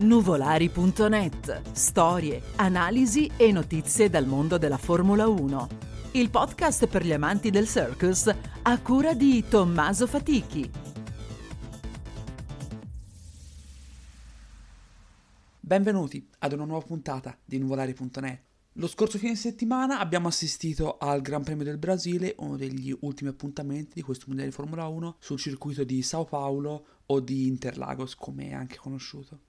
Nuvolari.net. Storie, analisi e notizie dal mondo della Formula 1. Il podcast per gli amanti del circus a cura di Tommaso Fatichi. Benvenuti ad una nuova puntata di Nuvolari.net. Lo scorso fine settimana abbiamo assistito al Gran Premio del Brasile, uno degli ultimi appuntamenti di questo mondiale di Formula 1 sul circuito di Sao Paulo o di Interlagos, come è anche conosciuto.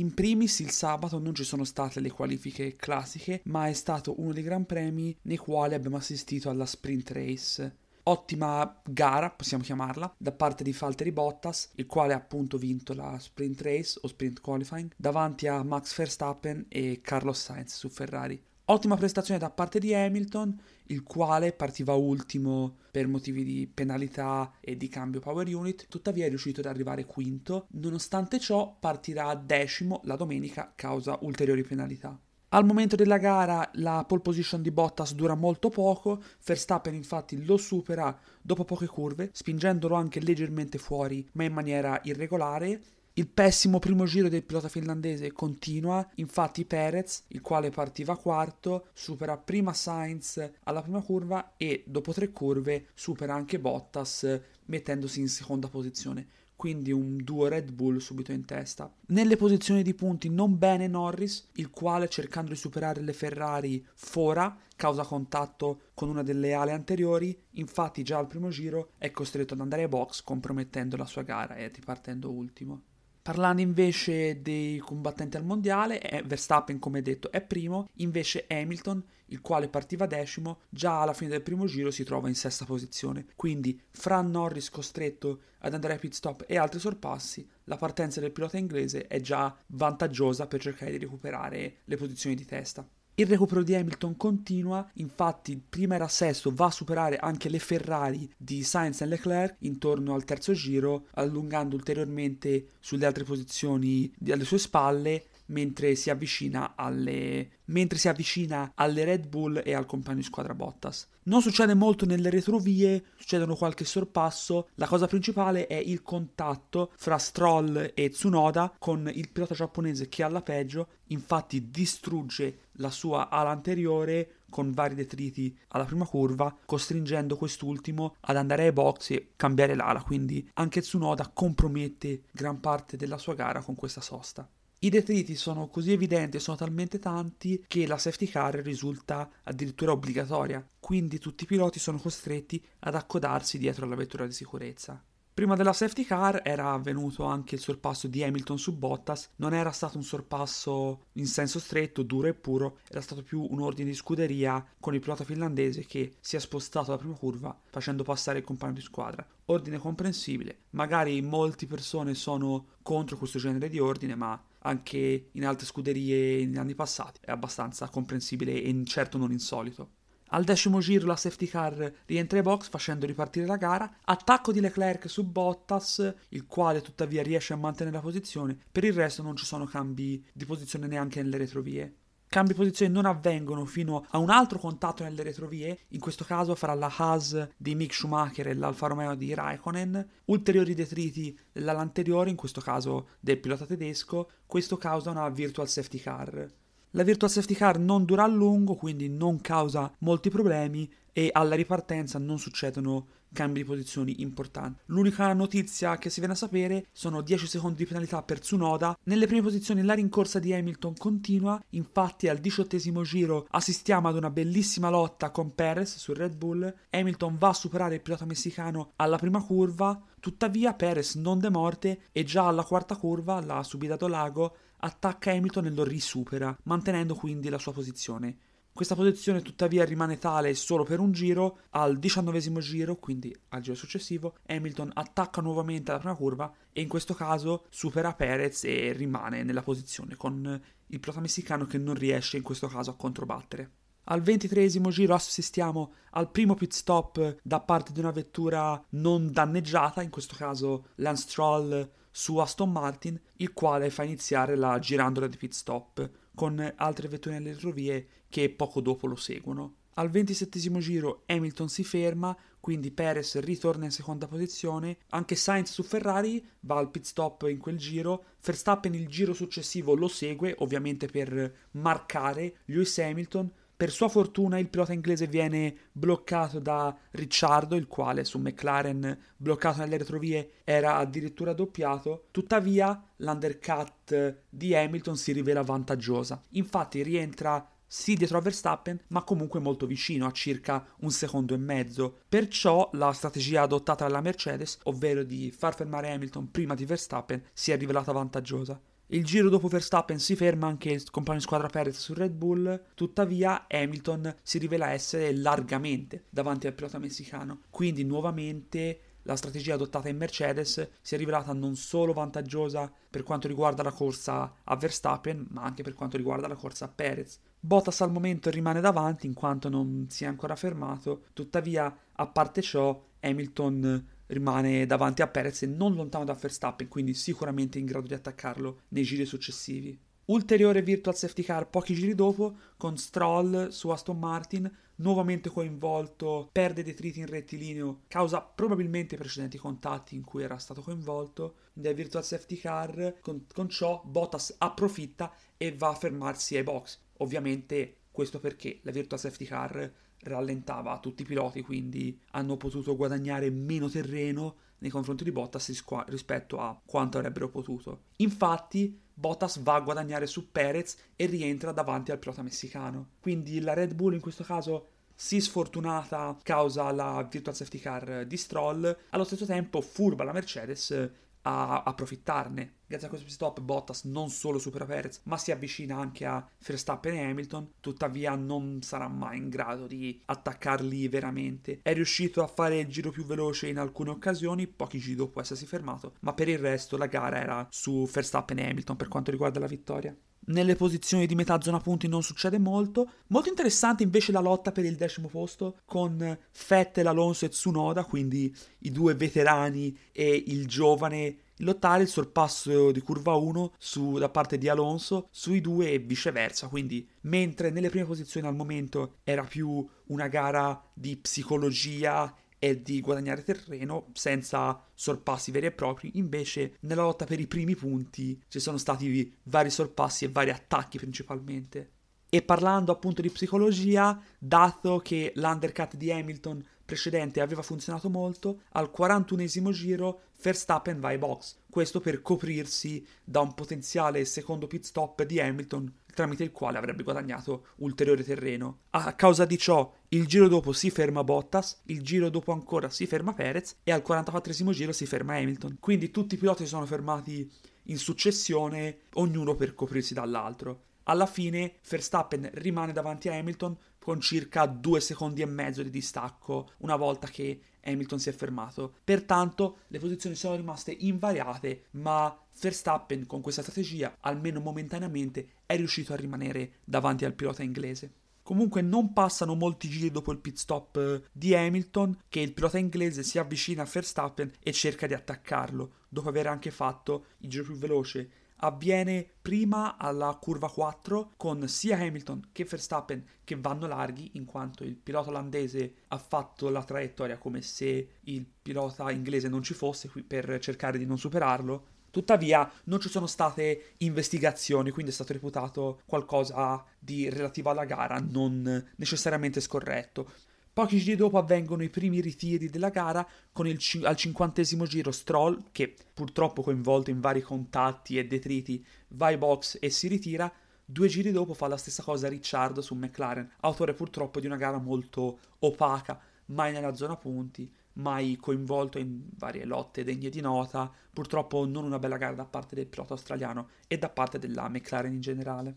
In primis il sabato non ci sono state le qualifiche classiche, ma è stato uno dei Gran Premi nei quali abbiamo assistito alla sprint race. Ottima gara, possiamo chiamarla, da parte di Valtteri Bottas, il quale ha appunto vinto la sprint race o sprint qualifying davanti a Max Verstappen e Carlos Sainz su Ferrari. Ottima prestazione da parte di Hamilton, il quale partiva ultimo per motivi di penalità e di cambio power unit, tuttavia è riuscito ad arrivare quinto, nonostante ciò partirà decimo la domenica causa ulteriori penalità. Al momento della gara la pole position di Bottas dura molto poco, Verstappen infatti lo supera dopo poche curve, spingendolo anche leggermente fuori ma in maniera irregolare il pessimo primo giro del pilota finlandese continua, infatti Perez, il quale partiva quarto, supera prima Sainz alla prima curva e dopo tre curve supera anche Bottas mettendosi in seconda posizione quindi un duo Red Bull subito in testa. Nelle posizioni di punti non bene Norris, il quale cercando di superare le Ferrari fora, causa contatto con una delle ale anteriori, infatti già al primo giro è costretto ad andare ai box compromettendo la sua gara e ripartendo ultimo. Parlando invece dei combattenti al mondiale, Verstappen come detto è primo, invece Hamilton, il quale partiva decimo, già alla fine del primo giro si trova in sesta posizione. Quindi, fra Norris costretto ad andare ai pit stop e altri sorpassi, la partenza del pilota inglese è già vantaggiosa per cercare di recuperare le posizioni di testa. Il recupero di Hamilton continua, infatti prima era sesto, va a superare anche le Ferrari di Sainz e Leclerc intorno al terzo giro, allungando ulteriormente sulle altre posizioni alle sue spalle mentre si avvicina alle, mentre si avvicina alle Red Bull e al compagno di squadra Bottas. Non succede molto nelle retrovie, succedono qualche sorpasso. La cosa principale è il contatto fra Stroll e Tsunoda con il pilota giapponese che alla peggio, infatti distrugge la sua ala anteriore con vari detriti alla prima curva, costringendo quest'ultimo ad andare ai box e cambiare l'ala, quindi anche Tsunoda compromette gran parte della sua gara con questa sosta. I detriti sono così evidenti e sono talmente tanti che la safety car risulta addirittura obbligatoria, quindi tutti i piloti sono costretti ad accodarsi dietro alla vettura di sicurezza. Prima della safety car era avvenuto anche il sorpasso di Hamilton su Bottas, non era stato un sorpasso in senso stretto, duro e puro, era stato più un ordine di scuderia con il pilota finlandese che si è spostato alla prima curva facendo passare il compagno di squadra. Ordine comprensibile, magari molte persone sono contro questo genere di ordine, ma anche in altre scuderie negli anni passati. È abbastanza comprensibile e certo non insolito. Al decimo giro la safety car rientra ai box facendo ripartire la gara, attacco di Leclerc su Bottas, il quale tuttavia riesce a mantenere la posizione, per il resto non ci sono cambi di posizione neanche nelle retrovie. Cambi posizione non avvengono fino a un altro contatto nelle retrovie, in questo caso fra la Haas di Mick Schumacher e l'Alfa Romeo di Raikkonen, ulteriori detriti dell'ala anteriore, in questo caso del pilota tedesco, questo causa una virtual safety car. La virtual safety car non dura a lungo, quindi non causa molti problemi e alla ripartenza non succedono cambi di posizioni importanti. L'unica notizia che si viene a sapere sono 10 secondi di penalità per Tsunoda. Nelle prime posizioni la rincorsa di Hamilton continua, infatti al diciottesimo giro assistiamo ad una bellissima lotta con Perez sul Red Bull. Hamilton va a superare il pilota messicano alla prima curva, tuttavia Perez non demorte e già alla quarta curva, la subita Lago, attacca Hamilton e lo risupera, mantenendo quindi la sua posizione. Questa posizione tuttavia rimane tale solo per un giro, al diciannovesimo giro, quindi al giro successivo, Hamilton attacca nuovamente la prima curva e in questo caso supera Perez e rimane nella posizione con il pilota messicano che non riesce in questo caso a controbattere. Al ventitreesimo giro assistiamo al primo pit stop da parte di una vettura non danneggiata, in questo caso Lance Stroll su Aston Martin, il quale fa iniziare la girandola di pit stop con altre vetture nelle retrovie che poco dopo lo seguono. Al 27 giro Hamilton si ferma, quindi Perez ritorna in seconda posizione, anche Sainz su Ferrari va al pit stop in quel giro, Verstappen il giro successivo lo segue, ovviamente per marcare Lewis Hamilton, per sua fortuna il pilota inglese viene bloccato da Ricciardo, il quale su McLaren, bloccato nelle retrovie, era addirittura doppiato. Tuttavia l'undercut di Hamilton si rivela vantaggiosa. Infatti rientra sì dietro a Verstappen, ma comunque molto vicino, a circa un secondo e mezzo. Perciò la strategia adottata dalla Mercedes, ovvero di far fermare Hamilton prima di Verstappen, si è rivelata vantaggiosa. Il giro dopo Verstappen si ferma anche il compagno di squadra Perez su Red Bull, tuttavia Hamilton si rivela essere largamente davanti al pilota messicano, quindi nuovamente la strategia adottata in Mercedes si è rivelata non solo vantaggiosa per quanto riguarda la corsa a Verstappen, ma anche per quanto riguarda la corsa a Perez. Bottas al momento rimane davanti in quanto non si è ancora fermato, tuttavia, a parte ciò, Hamilton rimane davanti a Perez e non lontano da Verstappen, quindi sicuramente in grado di attaccarlo nei giri successivi. Ulteriore virtual safety car pochi giri dopo, con Stroll su Aston Martin, nuovamente coinvolto, perde detriti in rettilineo, causa probabilmente precedenti contatti in cui era stato coinvolto nel virtual safety car, con, con ciò Bottas approfitta e va a fermarsi ai box. Ovviamente questo perché la virtual safety car rallentava tutti i piloti, quindi hanno potuto guadagnare meno terreno nei confronti di Bottas rispetto a quanto avrebbero potuto. Infatti, Bottas va a guadagnare su Perez e rientra davanti al pilota messicano. Quindi la Red Bull in questo caso si sfortunata causa la virtual safety car di Stroll, allo stesso tempo furba la Mercedes a approfittarne. Grazie a questo pit stop Bottas non solo supera Perez, ma si avvicina anche a Verstappen e Hamilton, tuttavia non sarà mai in grado di attaccarli veramente. È riuscito a fare il giro più veloce in alcune occasioni, pochi giri dopo essersi fermato, ma per il resto la gara era su Verstappen e Hamilton per quanto riguarda la vittoria. Nelle posizioni di metà zona punti non succede molto. Molto interessante invece la lotta per il decimo posto con Vettel, Alonso e Tsunoda, quindi i due veterani e il giovane lottare il sorpasso di curva 1 su, da parte di Alonso sui due e viceversa. Quindi, mentre nelle prime posizioni al momento era più una gara di psicologia e di guadagnare terreno senza sorpassi veri e propri, invece nella lotta per i primi punti ci sono stati vari sorpassi e vari attacchi principalmente. E parlando appunto di psicologia, dato che l'undercut di Hamilton precedente aveva funzionato molto, al 41esimo giro Verstappen va ai box, questo per coprirsi da un potenziale secondo pit stop di Hamilton tramite il quale avrebbe guadagnato ulteriore terreno. A causa di ciò, il giro dopo si ferma Bottas, il giro dopo ancora si ferma Perez e al 44 giro si ferma Hamilton. Quindi tutti i piloti sono fermati in successione, ognuno per coprirsi dall'altro. Alla fine Verstappen rimane davanti a Hamilton con circa due secondi e mezzo di distacco una volta che Hamilton si è fermato. Pertanto le posizioni sono rimaste invariate, ma Verstappen con questa strategia, almeno momentaneamente, è riuscito a rimanere davanti al pilota inglese. Comunque non passano molti giri dopo il pit stop eh, di Hamilton che il pilota inglese si avvicina a Verstappen e cerca di attaccarlo, dopo aver anche fatto il giro più veloce avviene prima alla curva 4 con sia Hamilton che Verstappen che vanno larghi in quanto il pilota olandese ha fatto la traiettoria come se il pilota inglese non ci fosse qui per cercare di non superarlo. Tuttavia non ci sono state investigazioni, quindi è stato reputato qualcosa di relativo alla gara, non necessariamente scorretto. Pochi giri dopo avvengono i primi ritiri della gara con il, al cinquantesimo giro Stroll, che purtroppo coinvolto in vari contatti e detriti, va ai box e si ritira. Due giri dopo fa la stessa cosa Ricciardo su McLaren, autore purtroppo di una gara molto opaca, mai nella zona punti, mai coinvolto in varie lotte degne di nota, purtroppo non una bella gara da parte del pilota australiano e da parte della McLaren in generale.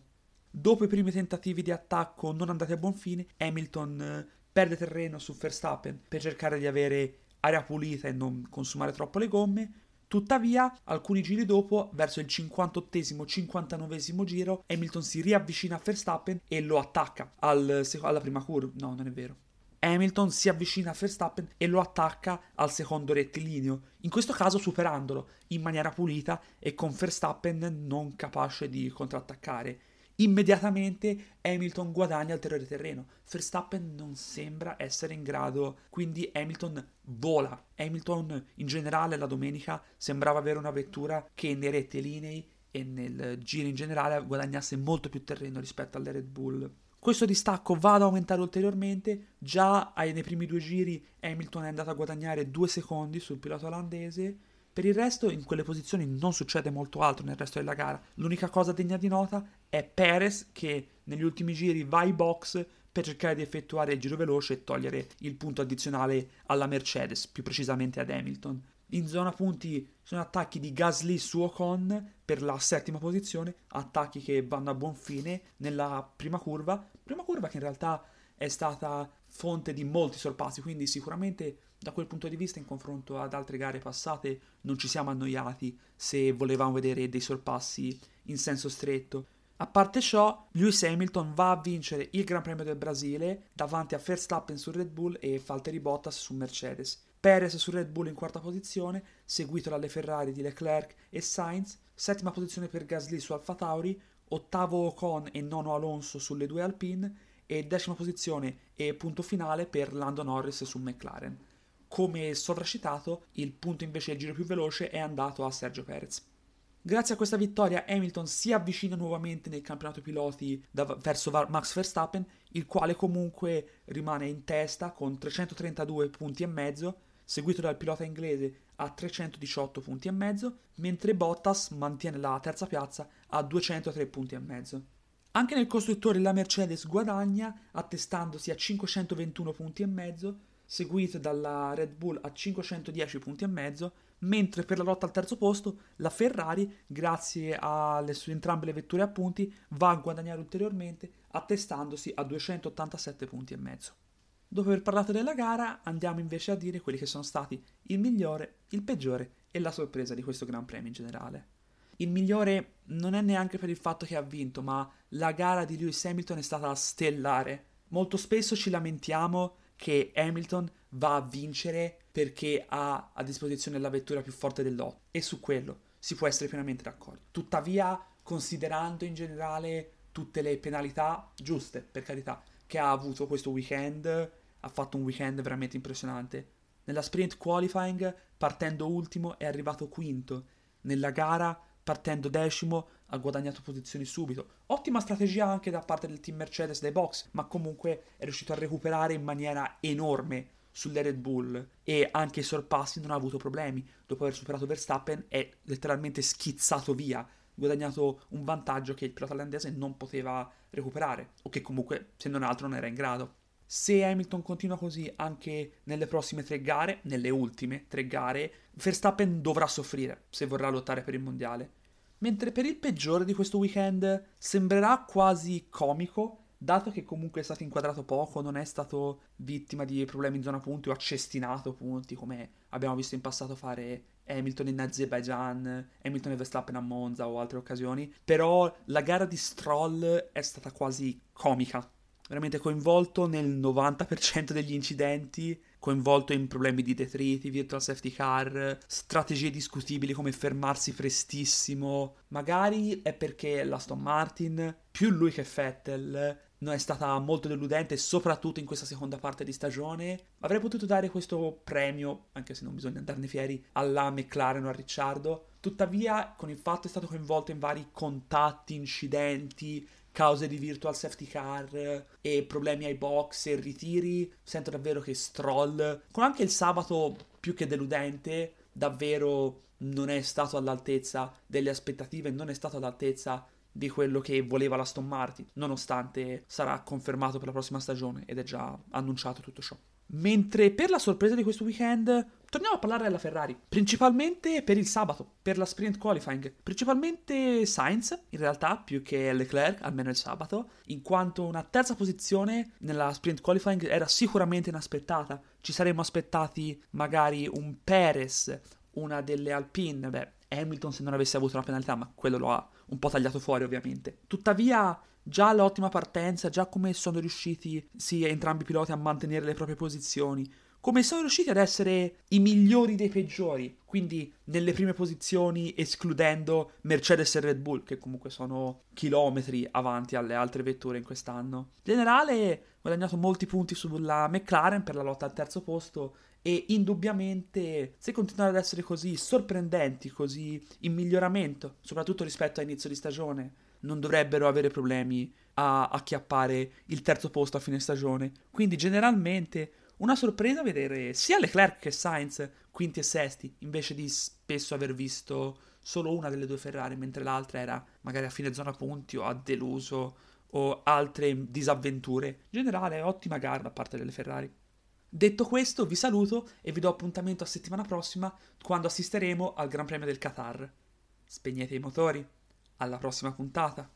Dopo i primi tentativi di attacco non andati a buon fine, Hamilton eh, perde terreno su Verstappen per cercare di avere aria pulita e non consumare troppo le gomme. Tuttavia, alcuni giri dopo, verso il 58-59 giro, Hamilton si riavvicina a Verstappen e lo attacca al, alla prima curva. No, non è vero. Hamilton si avvicina a Verstappen e lo attacca al secondo rettilineo, in questo caso superandolo in maniera pulita e con Verstappen non capace di contrattaccare. immediatamente Hamilton guadagna ulteriore terreno. Verstappen non sembra essere in grado, quindi Hamilton vola. Hamilton in generale la domenica sembrava avere una vettura che nei rettilinei e nel giro in generale guadagnasse molto più terreno rispetto alle Red Bull. Questo distacco va ad aumentare ulteriormente, già nei primi due giri Hamilton è andato a guadagnare due secondi sul pilota olandese, per il resto in quelle posizioni non succede molto altro nel resto della gara, l'unica cosa degna di nota è Perez che negli ultimi giri va ai box per cercare di effettuare il giro veloce e togliere il punto addizionale alla Mercedes, più precisamente ad Hamilton. In zona punti sono attacchi di Gasly su Ocon per la settima posizione, attacchi che vanno a buon fine nella prima curva, prima curva che in realtà è stata fonte di molti sorpassi, quindi sicuramente da quel punto di vista in confronto ad altre gare passate non ci siamo annoiati se volevamo vedere dei sorpassi in senso stretto. A parte ciò, Lewis Hamilton va a vincere il Gran Premio del Brasile davanti a Verstappen su Red Bull e Valtteri Bottas su Mercedes. Perez su Red Bull in quarta posizione, seguito dalle Ferrari di Leclerc e Sainz, settima posizione per Gasly su Alfa Tauri, ottavo Ocon e nono Alonso sulle due Alpine e decima posizione e punto finale per Lando Norris su McLaren. Come sovracitato, il punto invece del giro più veloce è andato a Sergio Perez. Grazie a questa vittoria Hamilton si avvicina nuovamente nel campionato piloti da, verso Max Verstappen, il quale comunque rimane in testa con 332 punti e mezzo, seguito dal pilota inglese a 318 punti e mezzo, mentre Bottas mantiene la terza piazza a 203 punti e mezzo. Anche nel costruttore la Mercedes guadagna, attestandosi a 521 punti e mezzo, seguito dalla Red Bull a 510 punti e mezzo, mentre per la lotta al terzo posto la Ferrari, grazie alle sue entrambe le vetture a punti, va a guadagnare ulteriormente, attestandosi a 287 punti e mezzo. Dopo aver parlato della gara, andiamo invece a dire quelli che sono stati il migliore, il peggiore e la sorpresa di questo Gran Premio in generale. Il migliore non è neanche per il fatto che ha vinto, ma la gara di Lewis Hamilton è stata stellare. Molto spesso ci lamentiamo che Hamilton va a vincere perché ha a disposizione la vettura più forte del lot e su quello si può essere pienamente d'accordo. Tuttavia, considerando in generale tutte le penalità giuste, per carità, che ha avuto questo weekend, ha fatto un weekend veramente impressionante. Nella sprint qualifying, partendo ultimo, è arrivato quinto. Nella gara, partendo decimo, ha guadagnato posizioni subito. Ottima strategia anche da parte del team Mercedes dai box, ma comunque è riuscito a recuperare in maniera enorme sulle Red Bull e anche i sorpassi non ha avuto problemi. Dopo aver superato Verstappen è letteralmente schizzato via, guadagnato un vantaggio che il pilota olandese non poteva recuperare o che comunque se non altro non era in grado. Se Hamilton continua così anche nelle prossime tre gare, nelle ultime tre gare, Verstappen dovrà soffrire se vorrà lottare per il mondiale. Mentre per il peggiore di questo weekend sembrerà quasi comico, dato che comunque è stato inquadrato poco, non è stato vittima di problemi in zona punti o accestinato punti come abbiamo visto in passato fare Hamilton in Azerbaijan, Hamilton e Verstappen a Monza o altre occasioni, però la gara di Stroll è stata quasi comica veramente coinvolto nel 90% degli incidenti, coinvolto in problemi di detriti, virtual safety car, strategie discutibili come fermarsi prestissimo. Magari è perché l'Aston Martin, più lui che Vettel, è stata molto deludente, soprattutto in questa seconda parte di stagione. Avrei potuto dare questo premio, anche se non bisogna andarne fieri, alla McLaren o a Ricciardo. Tuttavia, con il fatto è stato coinvolto in vari contatti, incidenti, cause di virtual safety car e problemi ai box e ritiri, sento davvero che Stroll, con anche il sabato più che deludente, davvero non è stato all'altezza delle aspettative, non è stato all'altezza di quello che voleva l'Aston Martin, nonostante sarà confermato per la prossima stagione ed è già annunciato tutto ciò. Mentre per la sorpresa di questo weekend torniamo a parlare della Ferrari, principalmente per il sabato, per la sprint qualifying, principalmente Sainz in realtà più che Leclerc, almeno il sabato, in quanto una terza posizione nella sprint qualifying era sicuramente inaspettata. Ci saremmo aspettati magari un Perez, una delle Alpine, beh, Hamilton se non avesse avuto una penalità, ma quello lo ha un po' tagliato fuori ovviamente. Tuttavia già l'ottima partenza, già come sono riusciti sì, entrambi i piloti a mantenere le proprie posizioni, come sono riusciti ad essere i migliori dei peggiori, quindi nelle prime posizioni escludendo Mercedes e Red Bull, che comunque sono chilometri avanti alle altre vetture in quest'anno. In generale, guadagnato molti punti sulla McLaren per la lotta al terzo posto e indubbiamente se continuano ad essere così sorprendenti, così in miglioramento, soprattutto rispetto a inizio di stagione, non dovrebbero avere problemi a acchiappare il terzo posto a fine stagione. Quindi generalmente una sorpresa vedere sia Leclerc che Sainz quinti e sesti, invece di spesso aver visto solo una delle due Ferrari, mentre l'altra era magari a fine zona punti o a deluso o altre disavventure. In generale, ottima gara da parte delle Ferrari. Detto questo, vi saluto e vi do appuntamento a settimana prossima quando assisteremo al Gran Premio del Qatar. Spegnete i motori. Alla prossima puntata.